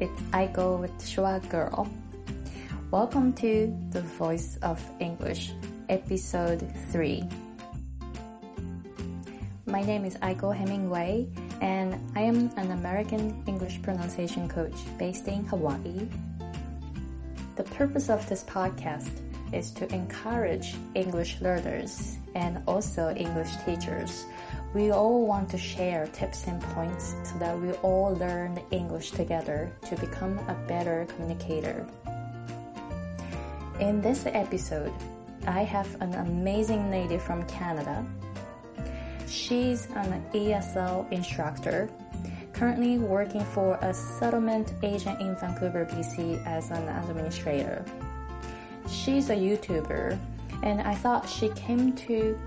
It's Aiko with Shua Girl. Welcome to The Voice of English, episode 3. My name is Aiko Hemingway, and I am an American English pronunciation coach based in Hawaii. The purpose of this podcast is to encourage English learners and also English teachers. We all want to share tips and points so that we all learn English together to become a better communicator. In this episode, I have an amazing lady from Canada. She's an ESL instructor, currently working for a settlement agent in Vancouver, BC as an administrator. She's a YouTuber, and I thought she came to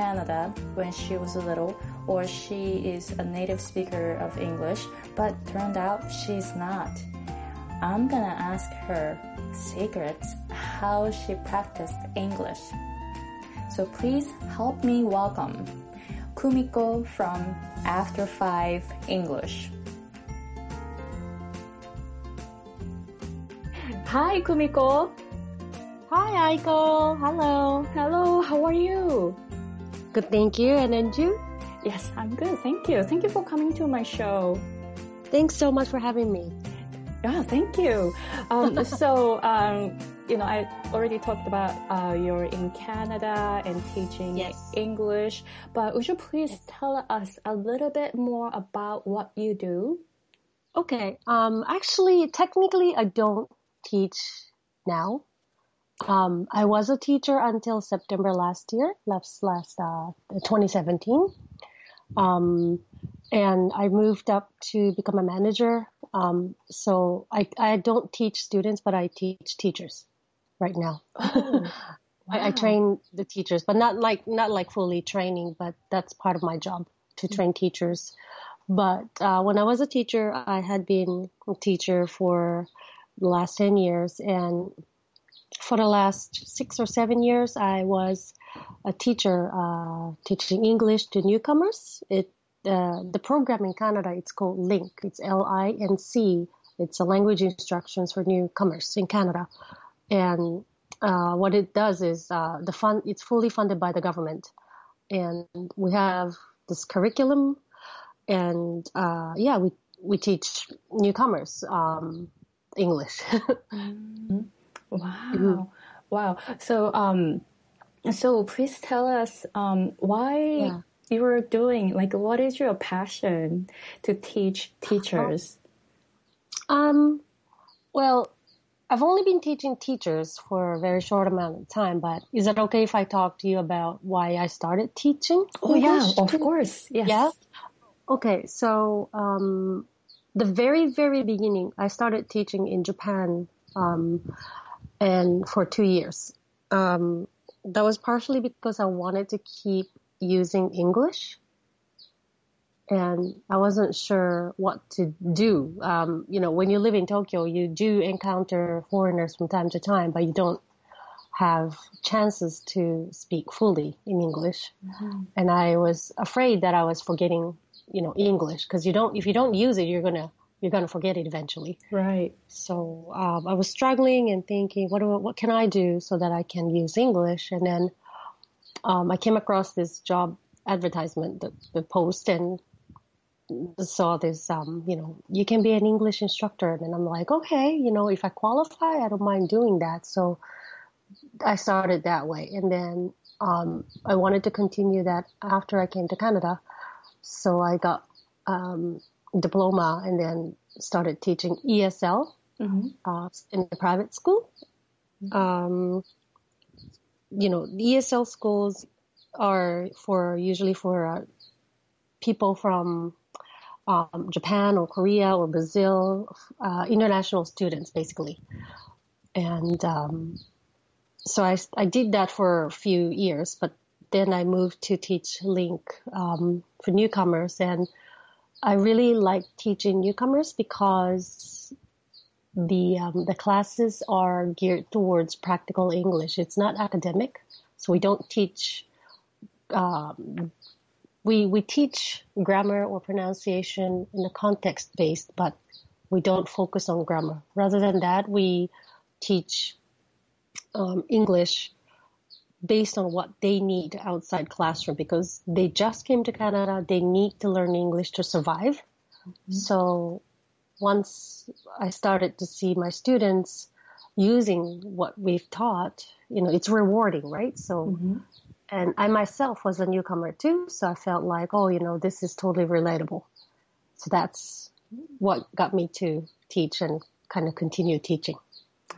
Canada when she was little, or she is a native speaker of English, but turned out she's not. I'm gonna ask her secrets how she practiced English. So please help me welcome Kumiko from After Five English. Hi, Kumiko. Hi, Aiko. Hello. Hello, how are you? Good, thank you. And then you? Yes, I'm good. Thank you. Thank you for coming to my show. Thanks so much for having me. Yeah, thank you. Um, so, um, you know, I already talked about uh, you're in Canada and teaching Yes. English, but would you please tell us a little bit more about what you do? Okay. Um, actually, technically, I don't teach now. Um, I was a teacher until September last year, last, last, uh, 2017. Um, and I moved up to become a manager. Um, so I, I don't teach students, but I teach teachers right now. I, I train the teachers, but not like not like fully training, but that's part of my job to train teachers. But uh, when I was a teacher, I had been a teacher for the last ten years, and for the last six or seven years, I was a teacher uh, teaching English to newcomers. It uh, the program in Canada it's called LINC. It's L I N C. It's a language instructions for newcomers in Canada, and uh, what it does is uh, the fund it's fully funded by the government, and we have this curriculum, and uh, yeah, we we teach newcomers um, English. Wow. Wow. So, um, so please tell us, um, why Yeah. you are doing, like, what is your passion to teach teachers? Um, well, I've only been teaching teachers for a very short amount of time, but is it okay if I talk to you about why I started teaching? Oh, yeah, of course. Yes. Yeah. Okay, so um, the very, very beginning, I started teaching in Japan, um, and for two years. Um, that was partially because I wanted to keep using English, and I wasn't sure what to do. Um, you know, when you live in Tokyo, you do encounter foreigners from time to time, but you don't have chances to speak fully in English. And I was afraid that I was forgetting, you know, English because you don't, if you don't use it, you're gonna, you're gonna forget it eventually. Right. So um, I was struggling and thinking, what do, what can I do so that I can use English? And then um, I came across this job advertisement, the, the post, and saw this, um, you know, you can be an English instructor. And I'm like, okay, you know, if I qualify, I don't mind doing that. So I started that way, and then um, I wanted to continue that after I came to Canada. So I got um, diploma and then started teaching ESL hmm uh, in a private school. Um, you know, ESL schools are for usually for uh, people from um, Japan or Korea or Brazil, uh, international students basically. And um, so I, I did that for a few years, but then I moved to teach LINC um, for newcomers, and I really like teaching newcomers because the um, the classes are geared towards practical English. It's not academic, so we don't teach. Um, we we teach grammar or pronunciation in a context based, but we don't focus on grammar. Rather than that, we teach um, English based on what they need outside classroom because they just came to Canada. They need to learn English to survive. Mm-hmm. So once I started to see my students using what we've taught, you know, it's rewarding, right? So, mm-hmm. and I myself was a newcomer too. So I felt like, oh, you know, this is totally relatable. So that's what got me to teach and kind of continue teaching.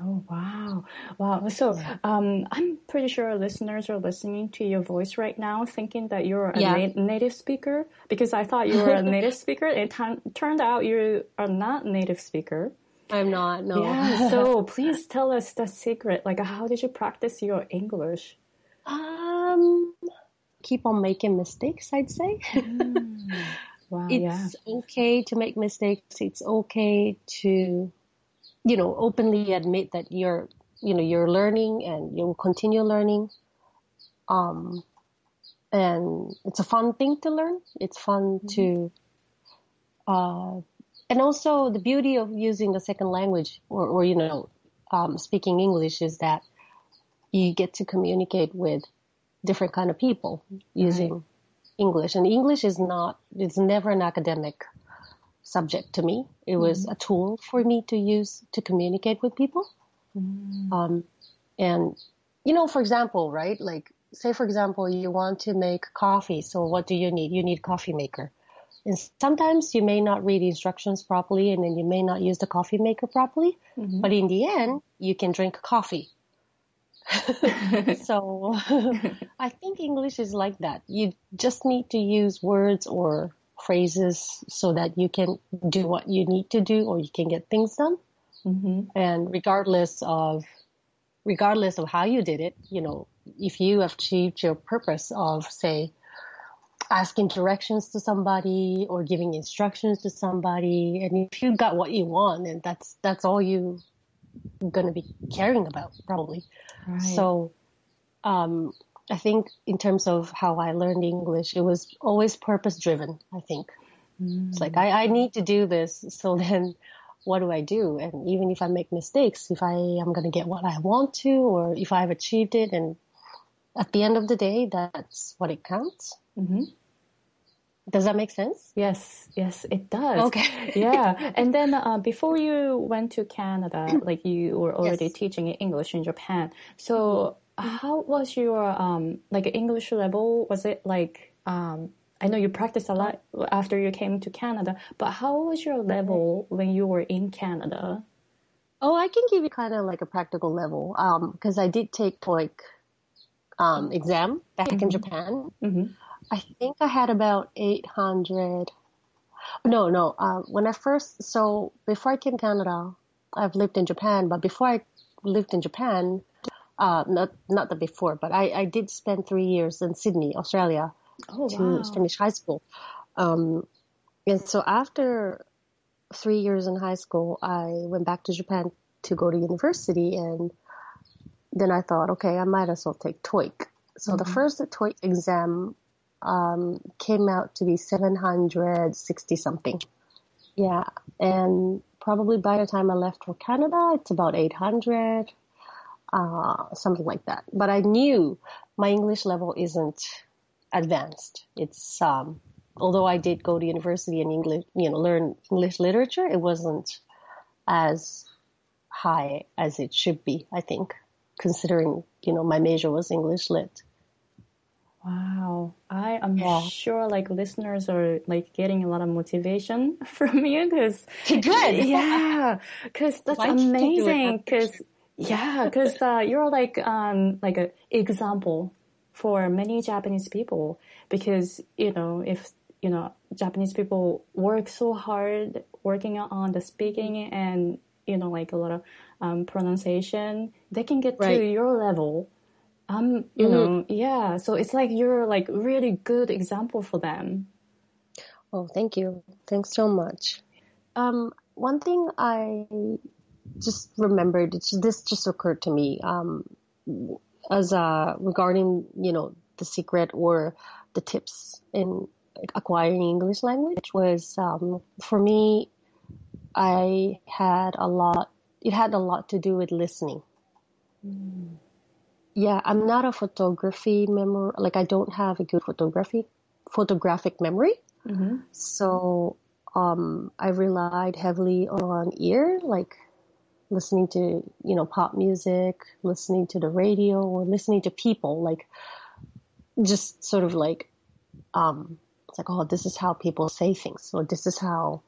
Oh wow, wow! So um, I'm pretty sure listeners are listening to your voice right now, thinking that you're a yeah. na- native speaker because I thought you were a native speaker. It t- turned out you are not native speaker. I'm not. No. Yeah. So please tell us the secret. Like, how did you practice your English? Um, keep on making mistakes. I'd say. Mm. Wow. it's yeah. okay to make mistakes. It's okay to you know, openly admit that you're, you know, you're learning and you'll continue learning. Um, and it's a fun thing to learn. It's fun mm-hmm. to, uh, and also the beauty of using a second language or, or you know, um, speaking English is that you get to communicate with different kind of people using right. English. And English is not, it's never an academic subject to me. It was mm. a tool for me to use to communicate with people. Mm. Um, and, you know, for example, right? Like, say, for example, you want to make coffee. So what do you need? You need coffee maker. And sometimes you may not read instructions properly and then you may not use the coffee maker properly. Mm-hmm. But in the end, you can drink coffee. so I think English is like that. You just need to use words or phrases so that you can do what you need to do or you can get things done. Mm-hmm. And regardless of, regardless of how you did it, you know, if you have achieved your purpose of say, asking directions to somebody or giving instructions to somebody, and if you got what you want, and that's, that's all you going to be caring about probably. Right. So, um, I think in terms of how I learned English, it was always purpose driven, I think. Mm. It's like, I, I need to do this. So then what do I do? And even if I make mistakes, if I am going to get what I want to, or if I've achieved it, and at the end of the day, that's what it counts. Mm-hmm. Does that make sense? Yes, yes, it does. Okay. yeah. And then uh, before you went to Canada, like you were already yes. teaching English in Japan. So how was your um like English level? Was it like um I know you practiced a lot after you came to Canada, but how was your level when you were in Canada? Oh, I can give you kind of like a practical level because um, I did take TOEIC um, exam back mm-hmm. in Japan. Mm-hmm. I think I had about 800. No, no. Uh, when I first, so before I came to Canada, I've lived in Japan, but before I lived in Japan, uh, not not the before, but I, I did spend three years in Sydney, Australia, oh, to wow. finish high school. Um, and so after three years in high school, I went back to Japan to go to university, and then I thought, okay, I might as well take TOEIC. So mm-hmm. the first TOEIC exam um, came out to be 760 something. Yeah, and probably by the time I left for Canada, it's about 800 uh, something like that. But I knew my English level isn't advanced. It's um, although I did go to university and English, you know, learn English literature, it wasn't as high as it should be. I think, considering you know my major was English lit. Wow. I am yeah. sure like listeners are like getting a lot of motivation from you because good. Yeah. Cause that's amazing. Cause yeah, because uh, you're like um, like an example for many Japanese people because you know if you know Japanese people work so hard working on the speaking and you know like a lot of um, pronunciation, they can get right. to your level. Um, you mm-hmm. know, yeah. So it's like you're like really good example for them. Oh, thank you. Thanks so much. Um, one thing I just remembered this just occurred to me um, as uh, regarding you know the secret or the tips in acquiring English language was um, for me I had a lot, it had a lot to do with listening. Mm. Yeah, I'm not a photography memory, like I don't have a good photography, photographic memory. Mm-hmm. So, um, I relied heavily on ear, like listening to, you know, pop music, listening to the radio or listening to people, like just sort of like, um, it's like, oh, this is how people say things, or this is how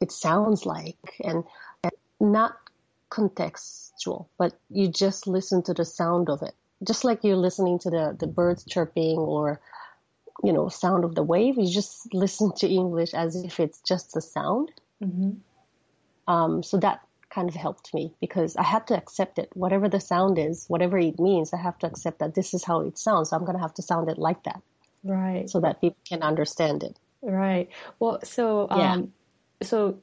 it sounds like, and, and not contextual, but you just listen to the sound of it. Just like you're listening to the, the birds chirping or, you know, sound of the wave, you just listen to English as if it's just a sound. Mm-hmm. Um, so that kind of helped me because I had to accept it. Whatever the sound is, whatever it means, I have to accept that this is how it sounds. So I'm going to have to sound it like that. Right. So that people can understand it. Right. Well, so, um, yeah. so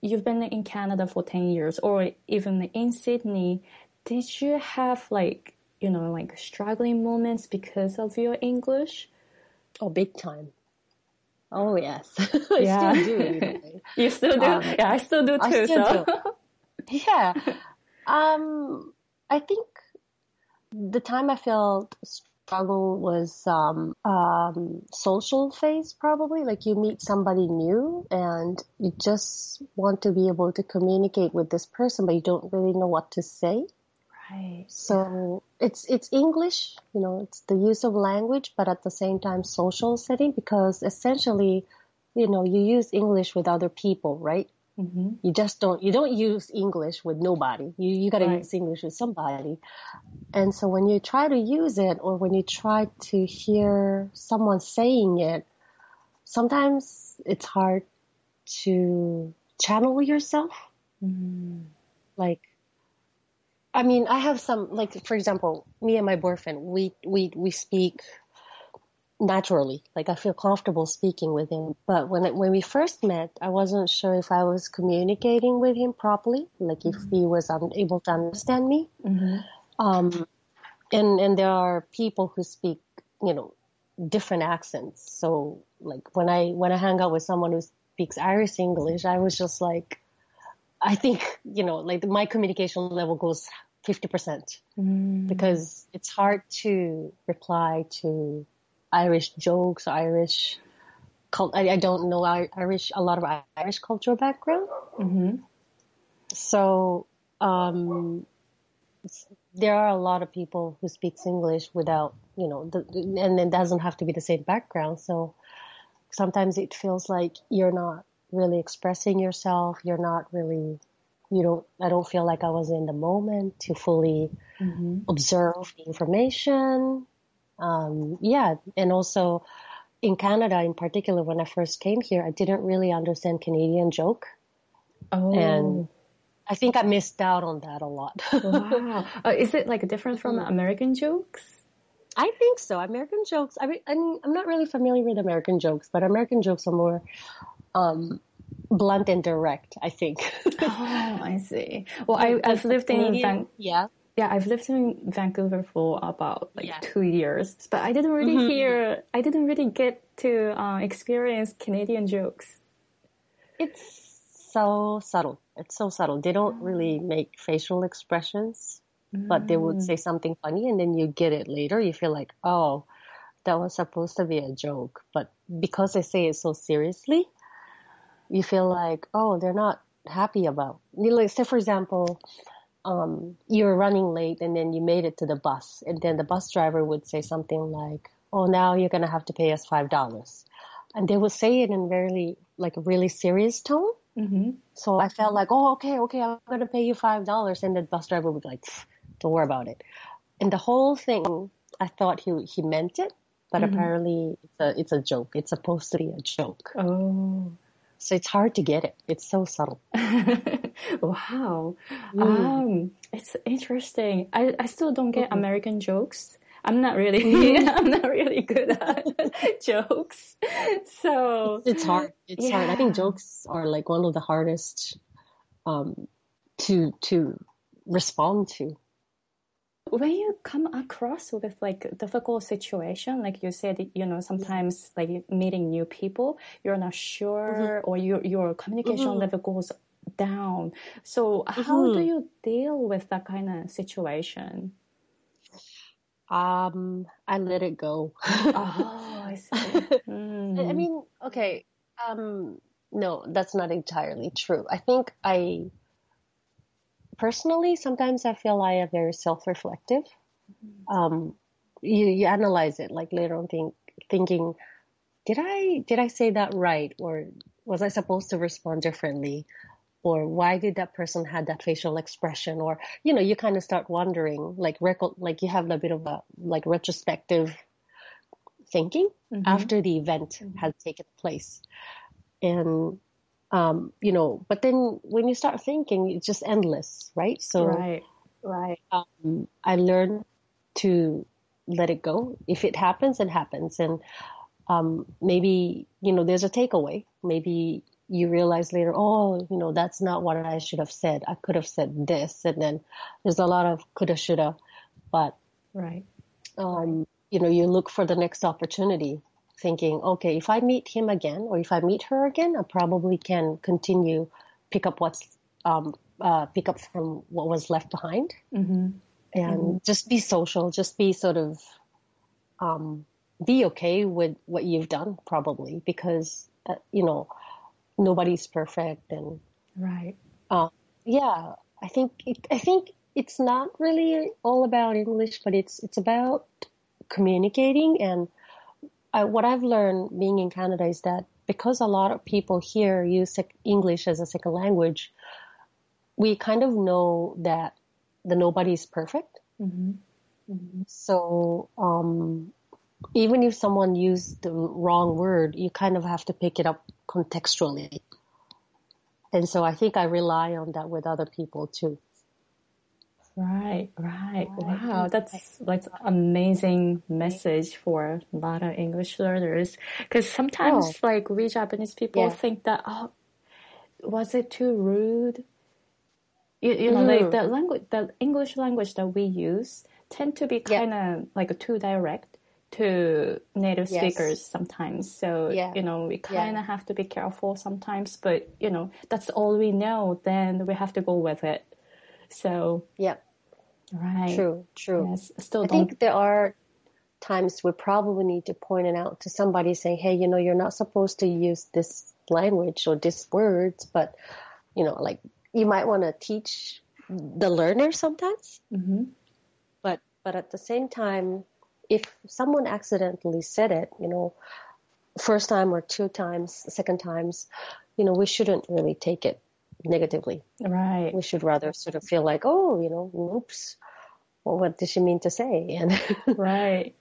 you've been in Canada for 10 years or even in Sydney. Did you have like, you know, like struggling moments because of your English? Oh, big time. Oh yes, I yeah. still do. you still do? Um, yeah, I still do too. Still so. Do. yeah. Um, I think the time I felt struggle was um, um, social phase probably. Like you meet somebody new and you just want to be able to communicate with this person but you don't really know what to say. Right. So it's it's english you know it's the use of language but at the same time social setting because essentially you know you use english with other people right Mm-hmm. You just don't you don't use English with nobody. You you got to right. use English with somebody. And so when you try to use it or when you try to hear someone saying it, sometimes it's hard to channel yourself. Mm-hmm. Like I mean, I have some like for example, me and my boyfriend, we we we speak naturally. Like I feel comfortable speaking with him. But when when we first met, I wasn't sure if I was communicating with him properly, like if he was unable to understand me. Mm-hmm. Um, and and there are people who speak, you know, different accents. So like when I when I hang out with someone who speaks Irish English, I was just like, I think you know, like my communication level goes 50% mm. because it's hard to reply to Irish jokes, Irish. I, I don't know Irish a lot of Irish cultural background. Mm-hmm. So um, there are a lot of people who speaks English without you know, the, and it doesn't have to be the same background. So sometimes it feels like you're not really expressing yourself. You're not really you don't I don't feel like I was in the moment to fully mm-hmm. observe the information um, yeah, and also in Canada in particular, when I first came here, I didn't really understand Canadian joke. Oh. And I think I missed out on that a lot. wow. Uh, is it like different from mm. American jokes? I think so. American jokes. I mean, I'm not really familiar with American jokes, but American jokes are more um, blunt and direct. I think. oh, I see. Well, I, have lived in Van- yeah yeah, I've lived in Vancouver for about like yeah. two years, but I didn't really mm-hmm. hear, I didn't really get to uh, experience Canadian jokes. It's so subtle. It's so subtle. They don't really make facial expressions, mm. but they would say something funny and then you get it later. You feel like, oh, that was supposed to be a joke. But because they say it so seriously, you feel like, oh, they're not happy about. Like, say, for example, um, you're running late and then you made it to the bus and then the bus driver would say something like, oh, now you're going to have to pay us $5. And they would say it in very, like a really serious tone. Mm-hmm. So I felt like, oh, okay, okay, I'm going to pay you $5. And the bus driver would be like, don't worry about it. And the whole thing, I thought he, he meant it, but mm-hmm. apparently it's a, it's a joke. It's supposed to be a joke. Oh. So it's hard to get it. It's so subtle. wow. Mm. Um, it's interesting. I, I still don't get mm-hmm. American jokes. I'm not really, mm-hmm. I'm not really good at jokes. So it's, it's hard. It's yeah. hard. I think jokes are like one of the hardest, um, to, to respond to when you come across with like difficult situation, like you said, you know, sometimes like meeting new people, you're not sure, mm-hmm. or your your communication mm-hmm. level goes down. So how mm-hmm. do you deal with that kind of situation? Um, I let it go. oh, I see. Mm. I mean, okay. Um, no, that's not entirely true. I think I personally sometimes I feel I am very self-reflective. Mm-hmm. Um, you, you analyze it like later on, think thinking, did I did I say that right, or was I supposed to respond differently? or why did that person had that facial expression or you know you kind of start wondering like record like you have a bit of a like retrospective thinking mm-hmm. after the event mm-hmm. has taken place and um, you know but then when you start thinking it's just endless right so right right um, i learned to let it go if it happens it happens and um, maybe you know there's a takeaway maybe you realize later, oh, you know, that's not what I should have said. I could have said this. And then there's a lot of coulda, shoulda, but, right. Um, you know, you look for the next opportunity thinking, okay, if I meet him again or if I meet her again, I probably can continue pick up what's, um, uh, pick up from what was left behind mm-hmm. and mm-hmm. just be social, just be sort of, um, be okay with what you've done probably because, uh, you know, nobody's perfect and right. Uh, yeah, I think it, I think it's not really all about English, but it's it's about communicating. And I, what I've learned being in Canada is that because a lot of people here use English as a second language, we kind of know that the nobody's perfect. Mm-hmm. Mm-hmm. So um, even if someone used the wrong word, you kind of have to pick it up contextually. And so I think I rely on that with other people too. Right, right. Wow, that's like amazing message for a lot of English learners. Because sometimes, oh. like we Japanese people yeah. think that, oh, was it too rude? You, you know, mm. like the language, the English language that we use tend to be kind of yeah. like too direct to native yes. speakers sometimes. So, yeah. you know, we kind of have to be careful sometimes, but, you know, that's all we know, then we have to go with it. So, yeah. Right. True, true. Yes, still I think there are times we probably need to point it out to somebody saying, hey, you know, you're not supposed to use this language or these words, but, you know, like you might want to teach the learner sometimes. Mm-hmm. But, but at the same time, if someone accidentally said it, you know, first time or two times, second times, you know, we shouldn't really take it negatively. Right. We should rather sort of feel like, oh, you know, oops, well, what did she mean to say? And right.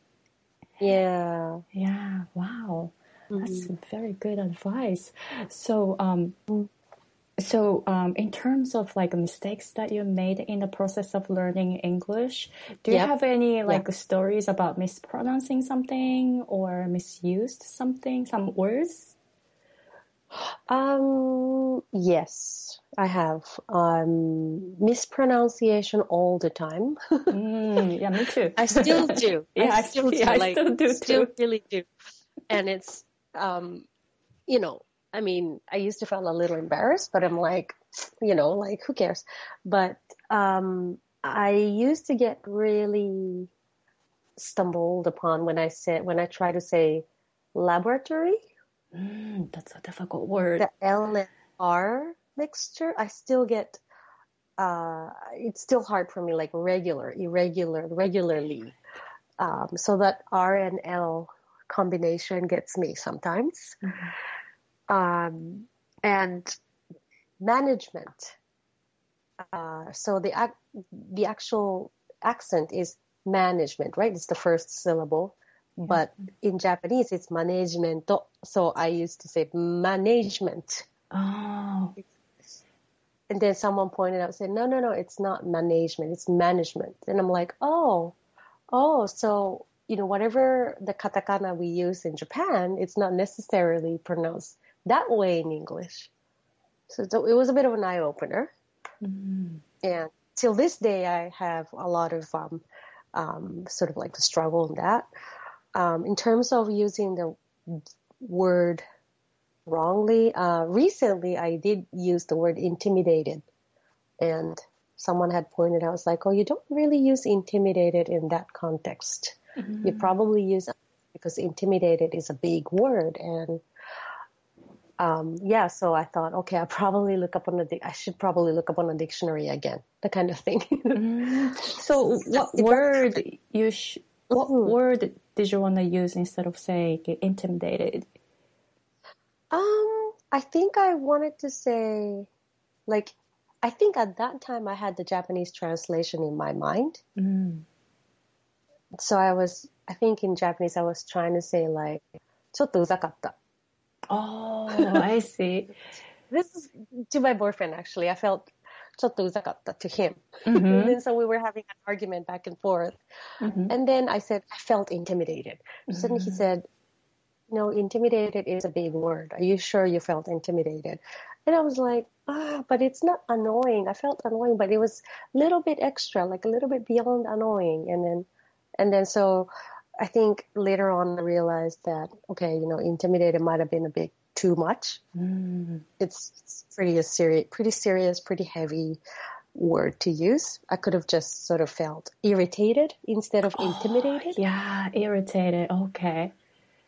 Yeah. Yeah. Wow. Mm-hmm. That's very good advice. So, um, so, um, in terms of like mistakes that you made in the process of learning English, do you yep. have any like yep. stories about mispronouncing something or misused something, some words? Um, yes, I have. Um, mispronunciation all the time. mm, yeah, me too. I still do. yeah, I still, do. I like, still do still too. really do. And it's, um, you know, I mean, I used to feel a little embarrassed, but I'm like, you know, like who cares? But um, I used to get really stumbled upon when I said when I try to say laboratory. Mm, that's a difficult word. The L and R mixture. I still get. Uh, it's still hard for me, like regular, irregular, regularly. Um, so that R and L combination gets me sometimes. Mm-hmm um, and management. Uh, so the the actual accent is management, right? It's the first syllable, but in Japanese it's management. So I used to say management. Oh. And then someone pointed out, said, "No, no, no, it's not management. It's management." And I'm like, "Oh, oh, so you know, whatever the katakana we use in Japan, it's not necessarily pronounced that way in English. So it was a bit of an eye opener. Mm-hmm. And till this day, I have a lot of um, um, sort of like the struggle in that. Um, in terms of using the word wrongly. Uh, recently, I did use the word intimidated, and someone had pointed out, "Was like, oh, you don't really use intimidated in that context. Mm-hmm. You probably use because intimidated is a big word, and um, yeah, so I thought, okay, I probably look up on the, I should probably look up on a dictionary again, the kind of thing. mm. So what word you, sh- what mm-hmm. word did you want to use instead of saying intimidated? Um, I think I wanted to say, like, I think at that time I had the Japanese translation in my mind. Mm. So I was, I think in Japanese I was trying to say like, ちょっとうざかった Oh, I see. this is to my boyfriend actually. I felt ちょっとうざかった to him. Mm-hmm. and then so we were having an argument back and forth. Mm-hmm. And then I said, I felt intimidated. Mm-hmm. Suddenly he said, no, intimidated is a big word. Are you sure you felt intimidated? And I was like, ah, but it's not annoying. I felt annoying, but it was a little bit extra, like a little bit beyond annoying. And then, and then so I think later on I realized that, okay, you know, intimidated might have been a bit too much. Mm. It's, it's pretty serious, pretty serious, pretty heavy word to use. I could have just sort of felt irritated instead of oh, intimidated. Yeah, irritated. Okay.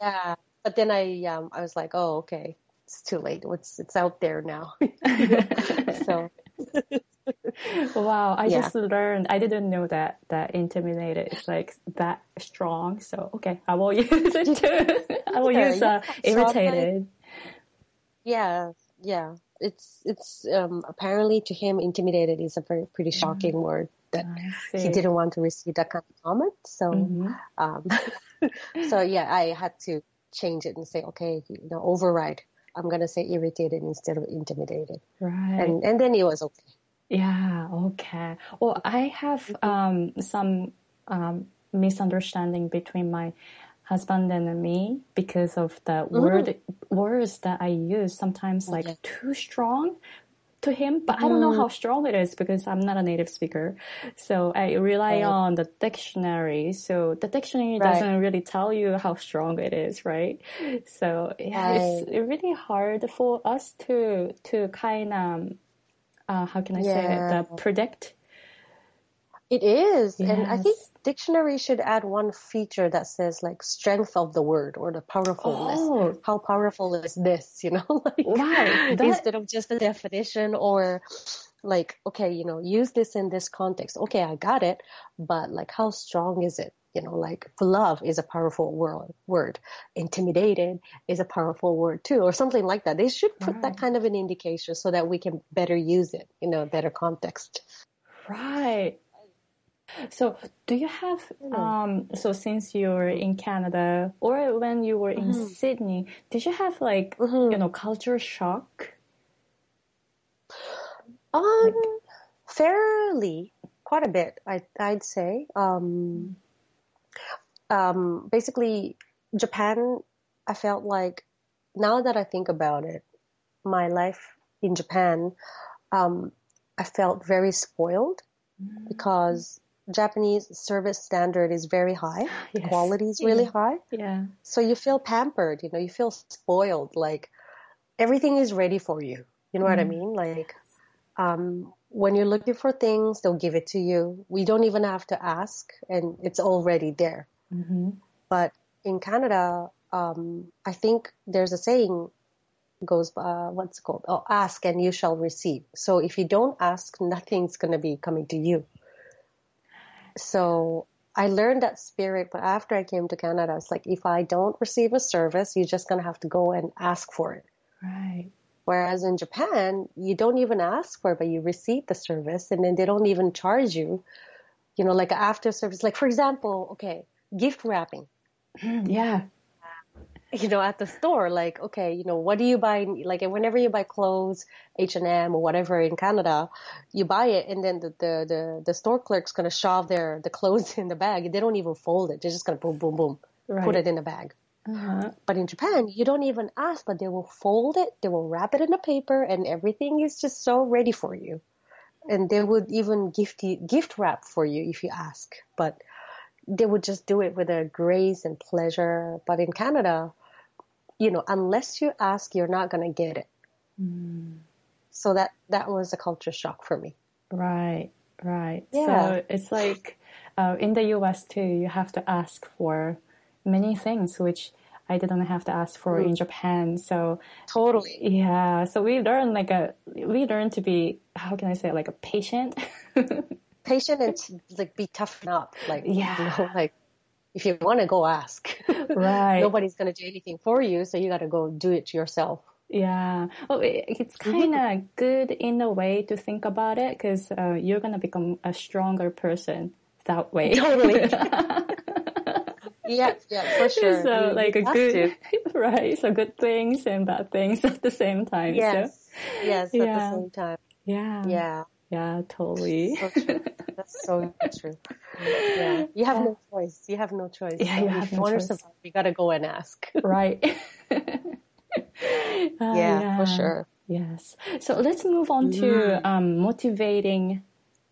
Yeah, but then I um I was like, oh, okay, it's too late. It's it's out there now. so wow, I yeah. just learned. I didn't know that that intimidated is like that strong. So okay, I will use it too. I will use uh, irritated. Yeah, yeah. It's it's um, apparently to him intimidated is a very pretty mm. shocking mm. word that he didn't want to receive that kind of comment. So, mm-hmm. um, so yeah, I had to change it and say, okay, you know, override. I'm gonna say irritated instead of intimidated. Right. And and then it was okay. Yeah, okay. Well, I have mm-hmm. um, some um, misunderstanding between my husband and me because of the mm-hmm. word words that I use sometimes like okay. too strong to him, but I don't know how mm. strong it is because I'm not a native speaker. So I rely right. on the dictionary. So the dictionary right. doesn't really tell you how strong it is, right? So yeah, right. it's really hard for us to to kind of uh, how can I yeah. say it? The predict. It is, yes. and I think dictionary should add one feature that says like strength of the word or the powerfulness. Oh. How powerful is this? You know, like right. that... instead of just a definition or like okay, you know, use this in this context. Okay, I got it, but like how strong is it? you know, like love is a powerful word, word. Intimidated is a powerful word too, or something like that. They should put right. that kind of an indication so that we can better use it in a better context. Right. So, do you have, hmm. um, so since you're in Canada or when you were in mm-hmm. Sydney, did you have like, mm-hmm. you know, culture shock? Um, like, fairly, quite a bit, I, I'd say. Um, um, basically, Japan, I felt like now that I think about it, my life in Japan, um, I felt very spoiled mm-hmm. because Japanese service standard is very high. The yes. quality is really yeah. high. Yeah. So you feel pampered, you know, you feel spoiled, like everything is ready for you. You know mm. what I mm-hmm. mean? Like, um, when you're looking for things, they'll give it to you. We don't even have to ask and it's already there. Mm-hmm. But in Canada, um, I think there's a saying goes, uh, what's it called? Oh, ask and you shall receive. So if you don't ask, nothing's going to be coming to you. So I learned that spirit, but after I came to Canada, it's like if I don't receive a service, you're just going to have to go and ask for it. Right. Whereas in Japan, you don't even ask for it, but you receive the service and then they don't even charge you, you know, like after service. Like, for example, okay, gift wrapping. Yeah. You know, at the store, like, okay, you know, what do you buy? Like, whenever you buy clothes, H&M or whatever in Canada, you buy it and then the, the, the, the store clerk's going to shove their, the clothes in the bag. They don't even fold it. They're just going to boom, boom, boom, right. put it in the bag. Uh-huh. But in Japan, you don't even ask, but they will fold it, they will wrap it in a paper, and everything is just so ready for you. And they would even gift you, gift wrap for you if you ask. But they would just do it with a grace and pleasure. But in Canada, you know, unless you ask, you're not going to get it. Mm. So that, that was a culture shock for me. Right, right. Yeah. So it's like uh, in the US too, you have to ask for many things, which I didn't have to ask for mm. in Japan. So totally, yeah. So we learn like a we learn to be how can I say like a patient, patient and like be toughened up. Like yeah, you know, like if you want to go ask, right? Nobody's gonna do anything for you, so you got to go do it yourself. Yeah. Well, it's kind of mm-hmm. good in a way to think about it because uh, you're going to become a stronger person that way. Totally. yeah, yeah, for sure. So like a good, to. right? So good things and bad things at the same time. Yes. So, yes, yeah. at the same time. Yeah. Yeah. Yeah, totally. So. That's so true. Yeah. You have no choice. You have no choice. Yeah, you have no choice. Survive, you gotta go and ask. right. Uh, yeah, yeah, for sure. Yes. So let's move on to mm. um, motivating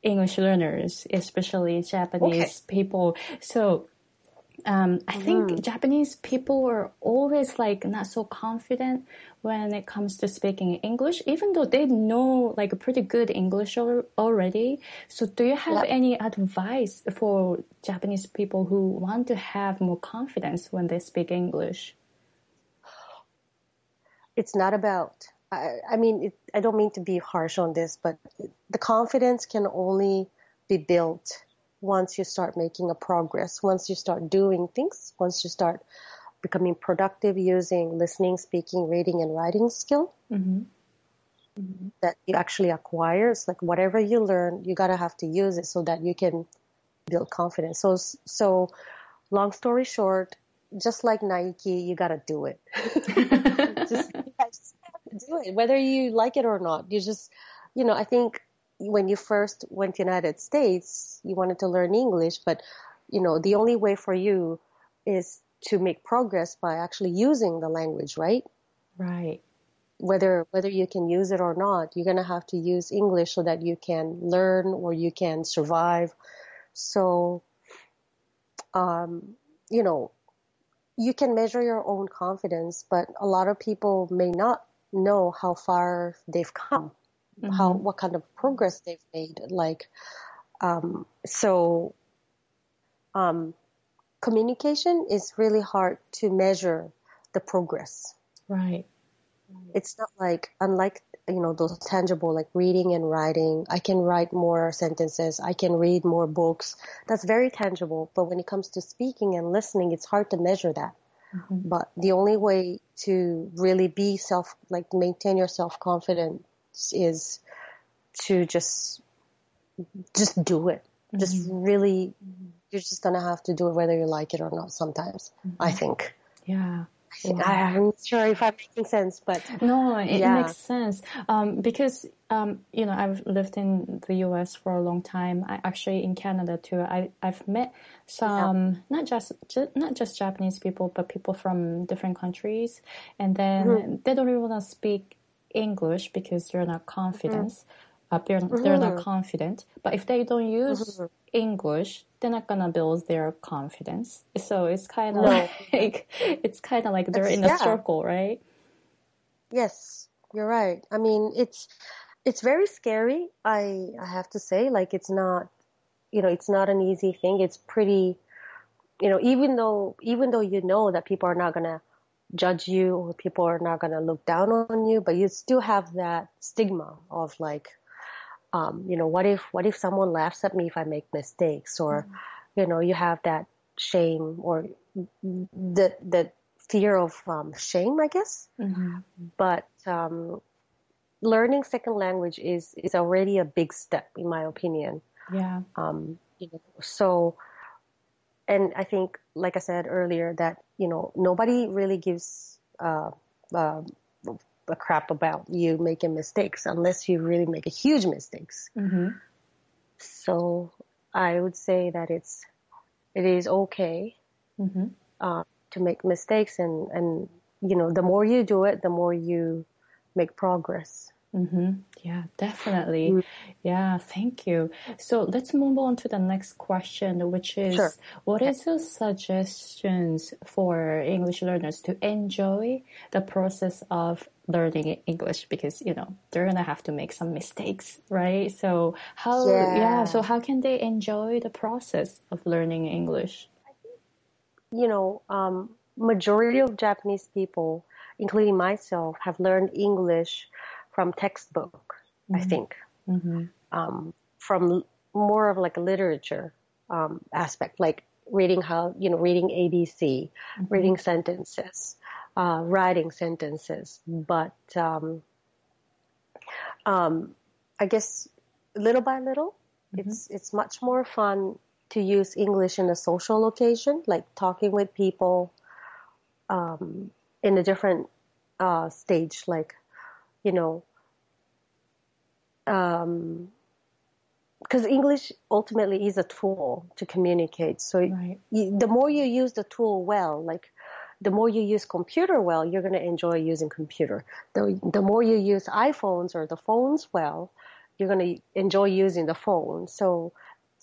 English learners, especially Japanese okay. people. So um, I think mm. Japanese people are always like not so confident when it comes to speaking English, even though they know like pretty good English already. So do you have yep. any advice for Japanese people who want to have more confidence when they speak English? It's not about, I, I mean, it, I don't mean to be harsh on this, but the confidence can only be built once you start making a progress, once you start doing things, once you start becoming productive using listening, speaking, reading, and writing skill mm-hmm. Mm-hmm. that you actually acquire. It's like whatever you learn, you gotta have to use it so that you can build confidence. So, so long story short, just like Nike, you gotta do it. just, just do it, whether you like it or not. You just, you know, I think when you first went to United States, you wanted to learn English, but you know, the only way for you is to make progress by actually using the language, right? Right. Whether whether you can use it or not, you're gonna have to use English so that you can learn or you can survive. So, um, you know, you can measure your own confidence, but a lot of people may not know how far they've come mm-hmm. how what kind of progress they've made. Like, um, so um, communication is really hard to measure the progress. Right. It's not like unlike you know those tangible like reading and writing. I can write more sentences. I can read more books. That's very tangible. But when it comes to speaking and listening, it's hard to measure that. Mm-hmm. But the only way to really be self, like maintain your self confidence is to just just do it. Mm-hmm. Just really, you're just gonna have to do it whether you like it or not. Sometimes, mm-hmm. I think. Yeah. I am not sure if I'm making sense, but no, it yeah. makes sense um, because um, you know I've lived in the U.S. for a long time. I actually in Canada too. I I've met some yeah. not just, not just Japanese people, but people from different countries, and then mm-hmm. they don't really want to speak English because they're not confident. Mm-hmm. Uh, they're, they're not mm-hmm. confident. But if they don't use mm-hmm. English, they're not gonna build their confidence. So it's kind of no. like it's kind of like they're in a yeah. circle, right? Yes, you're right. I mean, it's it's very scary. I I have to say, like it's not, you know, it's not an easy thing. It's pretty, you know, even though even though you know that people are not gonna judge you or people are not to look down on you, but you still have that stigma of like, um, you know, what if, what if someone laughs at me if I make mistakes or, mm-hmm. you know, you have that shame or the, the fear of, um, shame, I guess. Mm-hmm. But, um, learning second language is, is already a big step in my opinion. Yeah. Um, you know, so, and I think, like I said earlier, that you know nobody really gives uh, uh, a crap about you making mistakes unless you really make a huge mistakes. Mm-hmm. So I would say that it's it is okay mm-hmm. uh, to make mistakes, and and you know the more you do it, the more you make progress. Mm-hmm. Yeah, definitely. Mm. Yeah, thank you. So let's move on to the next question, which is sure. what okay. is your suggestions for English learners to enjoy the process of learning English? Because, you know, they're going to have to make some mistakes, right? So how, yeah. yeah, so how can they enjoy the process of learning English? You know, um, majority of Japanese people, including myself, have learned English from textbook, mm-hmm. I think, mm-hmm. um, from more of like a literature um, aspect, like reading how you know reading ABC, mm-hmm. reading sentences, uh, writing sentences. But um, um I guess little by little, mm-hmm. it's it's much more fun to use English in a social occasion, like talking with people um, in a different uh, stage, like you know, um, because English ultimately is a tool to communicate. So right. you, the more you use the tool well, like the more you use computer well, you're going to enjoy using computer. The, the more you use iPhones or the phones well, you're going to enjoy using the phone. So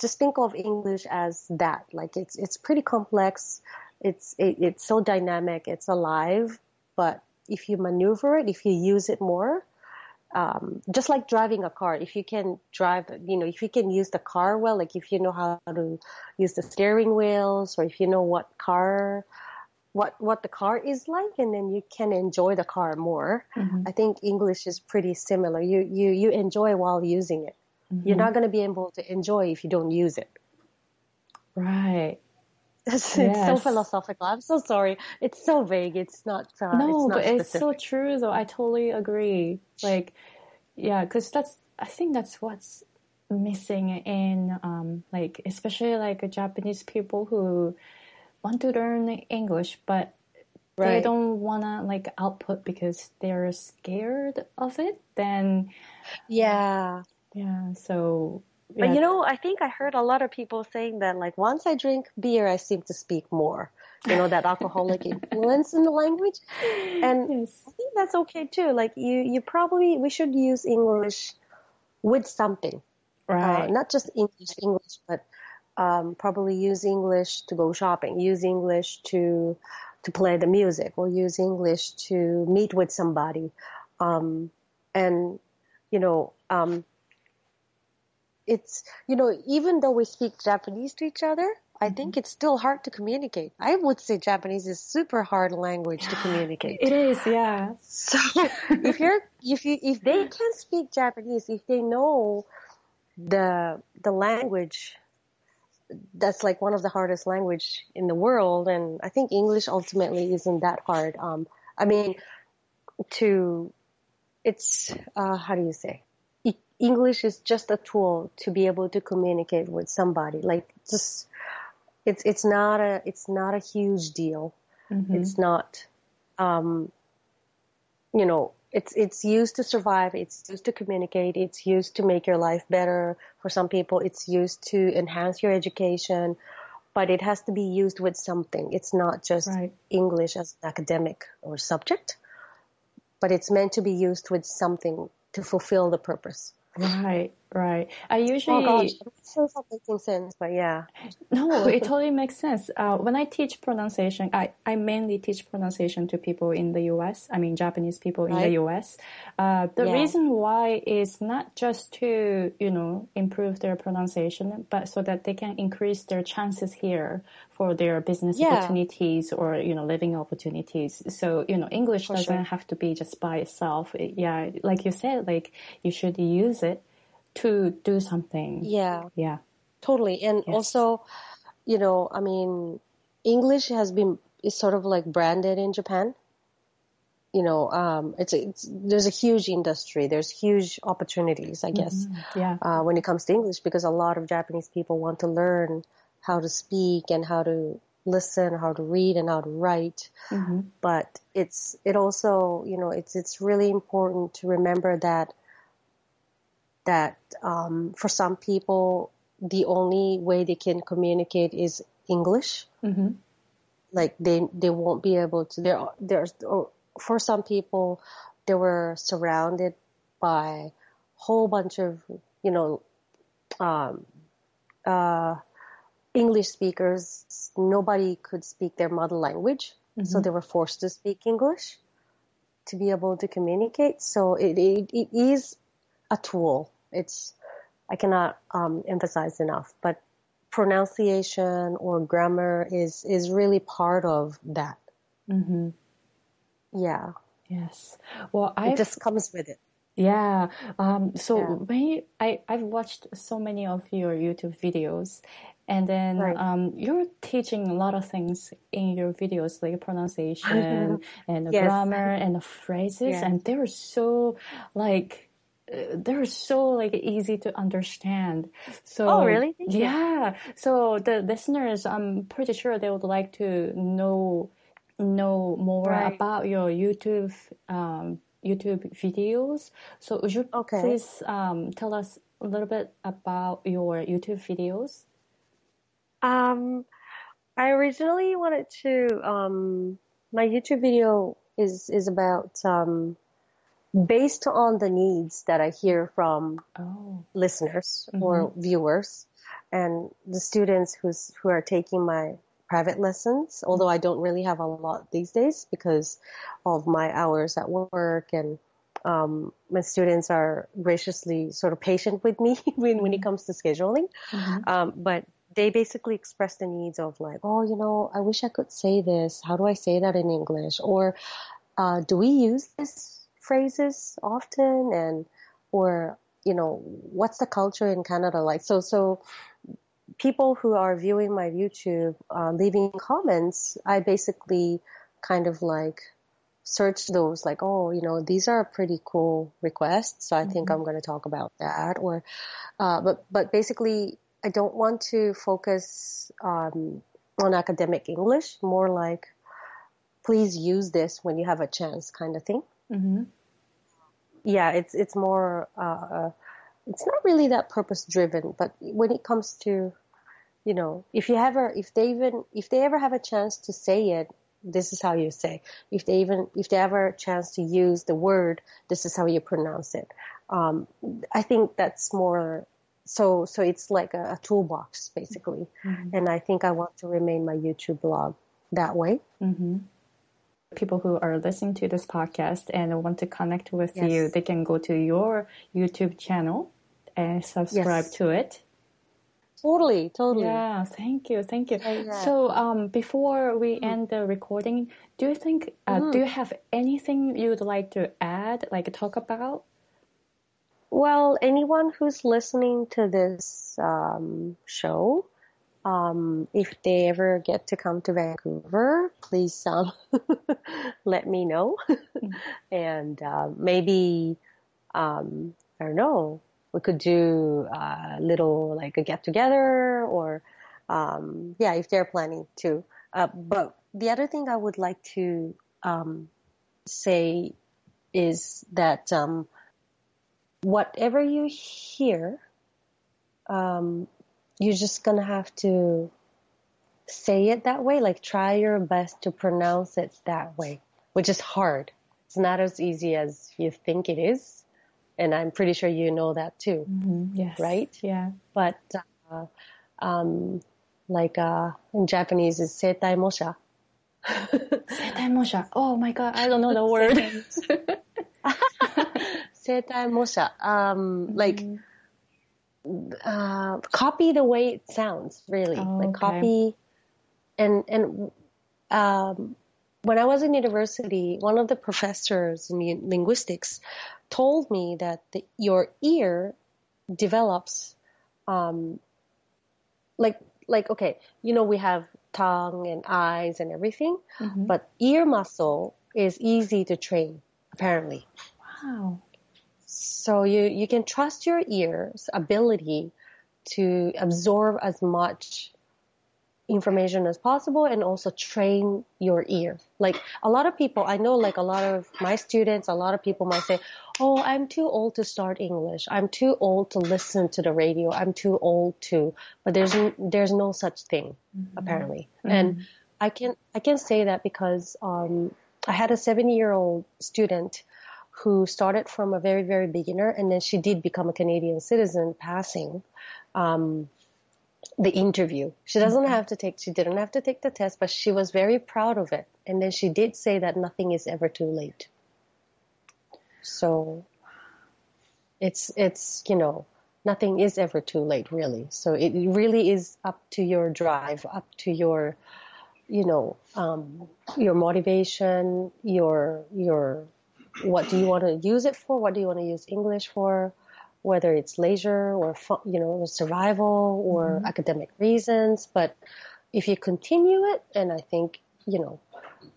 just think of English as that. Like it's, it's pretty complex. It's, it, it's so dynamic. It's alive, but if you maneuver it, if you use it more, um, just like driving a car, if you can drive, you know, if you can use the car well, like if you know how to use the steering wheels or if you know what car, what, what the car is like, and then you can enjoy the car more. Mm-hmm. I think English is pretty similar. You, you, you enjoy while using it. Mm-hmm. You're not going to be able to enjoy if you don't use it. Right. It's, yes. it's, so philosophical. I'm so sorry. It's so vague. It's not. Uh, no, it's not but specific. it's so true, though. I totally agree. Like, yeah, because that's. I think that's what's missing in, um, like, especially like Japanese people who want to learn English, but right. they don't wanna like output because they're scared of it. Then, yeah, yeah. So but yeah. you know, I think I heard a lot of people saying that like once I drink beer, I seem to speak more. You know, that alcoholic influence in the language. And yes. I think that's okay too. Like you, you probably, we should use English with something. Uh, right. Uh, not just English, English, but um, probably use English to go shopping, use English to, to play the music or use English to meet with somebody. Um, and, you know, um, it's you know even though we speak Japanese to each other, I mm-hmm. think it's still hard to communicate. I would say Japanese is super hard language to communicate. It is, yeah. So if you're if you if they can speak Japanese, if they know the the language that's like one of the hardest language in the world and I think English ultimately isn't that hard. Um I mean to it's uh how do you say? English is just a tool to be able to communicate with somebody. Like just, it's, it's not a, it's not a huge deal. Mm-hmm. It's not, um, you know, it's, it's used to survive. It's used to communicate. It's used to make your life better. For some people, it's used to enhance your education, but it has to be used with something. It's not just right. English as an academic or subject, but it's meant to be used with something to fulfill the purpose. Right, right. I usually. Oh gosh, it's not making sense, but yeah. No, it totally makes sense. Uh, when I teach pronunciation, I, I mainly teach pronunciation to people in the US. I mean, Japanese people in right. the US. Uh, the yeah. reason why is not just to, you know, improve their pronunciation, but so that they can increase their chances here for their business yeah. opportunities or, you know, living opportunities. So, you know, English for doesn't sure. have to be just by itself. It, yeah, like you said, like you should use it to do something. Yeah. Yeah. Totally. And yes. also, you know, I mean, English has been, is sort of like branded in Japan. You know, um, it's, it's, there's a huge industry. There's huge opportunities, I guess. Mm-hmm. Yeah. Uh, when it comes to English because a lot of Japanese people want to learn how to speak and how to listen, how to read and how to write. Mm-hmm. But it's, it also, you know, it's, it's really important to remember that, that, um, for some people, the only way they can communicate is English. Mm-hmm. Like they, they won't be able to, there, there's, for some people, they were surrounded by a whole bunch of, you know, um, uh, English speakers. Nobody could speak their mother language, mm-hmm. so they were forced to speak English to be able to communicate. So it, it, it is a tool. It's I cannot um, emphasize enough, but pronunciation or grammar is is really part of that. Mm-hmm. Yeah. Yes. Well, I it just comes with it. Yeah. Um, so yeah. when you, I I've watched so many of your YouTube videos, and then right. um, you're teaching a lot of things in your videos, like pronunciation and yes. grammar and phrases, yes. and they're so like they're so like easy to understand. So oh really? Thank yeah. You. So the listeners, I'm pretty sure they would like to know know more right. about your YouTube um, YouTube videos. So would you okay. please um, tell us a little bit about your YouTube videos? Um, I originally wanted to. Um, my YouTube video is is about um, based on the needs that I hear from oh. listeners mm-hmm. or viewers and the students who's who are taking my private lessons, although I don't really have a lot these days because of my hours at work and um, my students are graciously sort of patient with me when, when it mm-hmm. comes to scheduling. Mm-hmm. Um, but they basically express the needs of like, oh, you know, I wish I could say this. How do I say that in English? Or uh, do we use this phrases often and or you know what's the culture in Canada like so so people who are viewing my YouTube uh, leaving comments I basically kind of like search those like oh you know these are pretty cool requests so I mm-hmm. think I'm going to talk about that or uh, but but basically I don't want to focus um, on academic English more like please use this when you have a chance kind of thing. Mm-hmm yeah, it's it's more uh, uh, it's not really that purpose driven, but when it comes to you know, if you ever if they even if they ever have a chance to say it, this is how you say. If they even if they ever a chance to use the word, this is how you pronounce it. Um, I think that's more so so it's like a, a toolbox basically, mm-hmm. and I think I want to remain my YouTube blog that way. Mm-hmm people who are listening to this podcast and want to connect with yes. you, they can go to your YouTube channel and subscribe yes. to it. Totally, totally. Yeah, thank you, thank you. Yeah, yeah. So, um, before we mm. end the recording, do you think, uh, mm. do you have anything you would like to add, like talk about? Well, anyone who's listening to this um, show, um, if they ever get to come to Vancouver, please um, let me know. and uh, maybe, um, I don't know, we could do a little like a get together or, um, yeah, if they're planning to. Uh, but the other thing I would like to um, say is that um, whatever you hear, um, you're just gonna have to say it that way. Like try your best to pronounce it that way, which is hard. It's not as easy as you think it is. And I'm pretty sure you know that too. Mm-hmm. Yes. Right? Yeah. But, uh, um, like, uh, in Japanese is setai mosha. setai mosha. Oh my god, I don't know the word. setai mosha. Um, like, mm-hmm uh, copy the way it sounds, really. Oh, like copy, and and um, when I was in university, one of the professors in linguistics told me that the, your ear develops, um, like like okay, you know we have tongue and eyes and everything, mm-hmm. but ear muscle is easy to train apparently. Wow. So you, you can trust your ear's ability to absorb as much information as possible and also train your ear. Like a lot of people, I know like a lot of my students, a lot of people might say, Oh, I'm too old to start English. I'm too old to listen to the radio. I'm too old to, but there's, there's no such thing mm-hmm. apparently. Mm-hmm. And I can, I can say that because, um, I had a seven year old student who started from a very, very beginner and then she did become a Canadian citizen passing, um, the interview. She doesn't have to take, she didn't have to take the test, but she was very proud of it. And then she did say that nothing is ever too late. So it's, it's, you know, nothing is ever too late really. So it really is up to your drive, up to your, you know, um, your motivation, your, your, what do you want to use it for? What do you want to use English for? Whether it's leisure or, you know, survival or mm-hmm. academic reasons. But if you continue it, and I think, you know,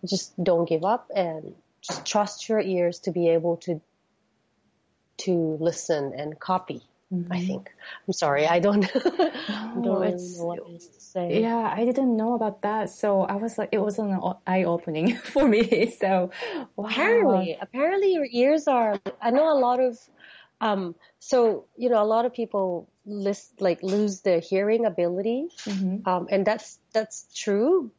just don't give up and just trust your ears to be able to to listen and copy. Mm-hmm. I think. I'm sorry, I don't, I don't really know what else to say. Yeah, I didn't know about that, so I was like, it was an eye opening for me. So, wow. apparently, apparently your ears are. I know a lot of, um, so you know, a lot of people list like lose their hearing ability, mm-hmm. um, and that's that's true.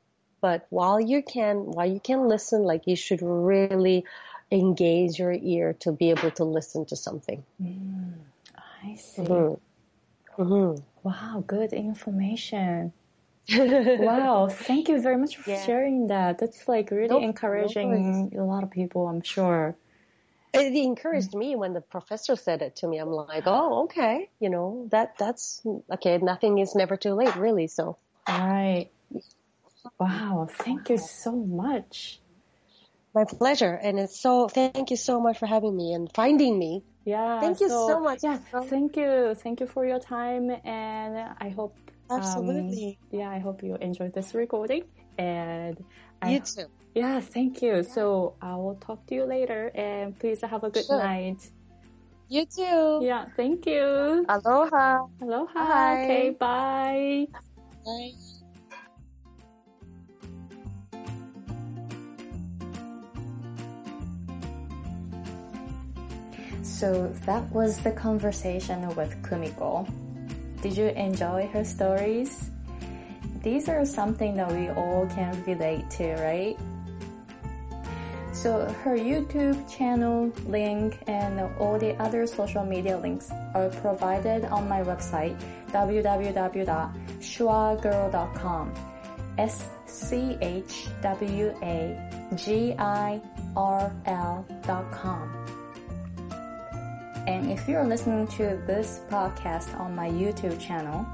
But while you can, while you can listen, like you should really engage your ear to be able to listen to something. Mm, I see. Mm-hmm. Mm-hmm. Wow, good information. wow, thank you very much for yeah. sharing that. That's like really nope, encouraging no a lot of people, I'm sure. It encouraged me when the professor said it to me. I'm like, oh, okay, you know, that that's okay. Nothing is never too late, really. So, right. Wow, thank you so much. My pleasure. And it's so, thank you so much for having me and finding me. Yeah. Thank you so, so much. Yeah. Thank you. Thank you for your time. And I hope, absolutely. Um, yeah, I hope you enjoyed this recording. And I, you too. Yeah. Thank you. So I will talk to you later and please have a good sure. night. You too. Yeah. Thank you. Aloha. Aloha. Bye. Okay. Bye. Bye. So that was the conversation with Kumiko. Did you enjoy her stories? These are something that we all can relate to, right? So her YouTube channel link and all the other social media links are provided on my website www.schwagirl.com. S C H W A G I R L dot com. And if you're listening to this podcast on my YouTube channel,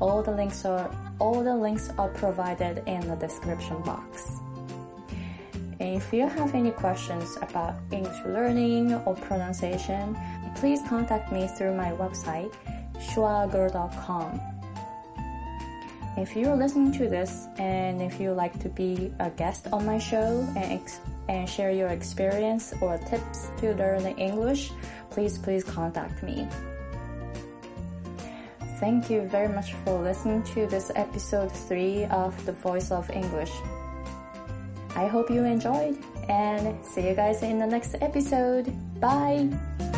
all the links are all the links are provided in the description box. If you have any questions about English learning or pronunciation, please contact me through my website, schwagirl.com. If you're listening to this and if you like to be a guest on my show and, and share your experience or tips to learn English, please, please contact me. Thank you very much for listening to this episode 3 of The Voice of English. I hope you enjoyed and see you guys in the next episode. Bye!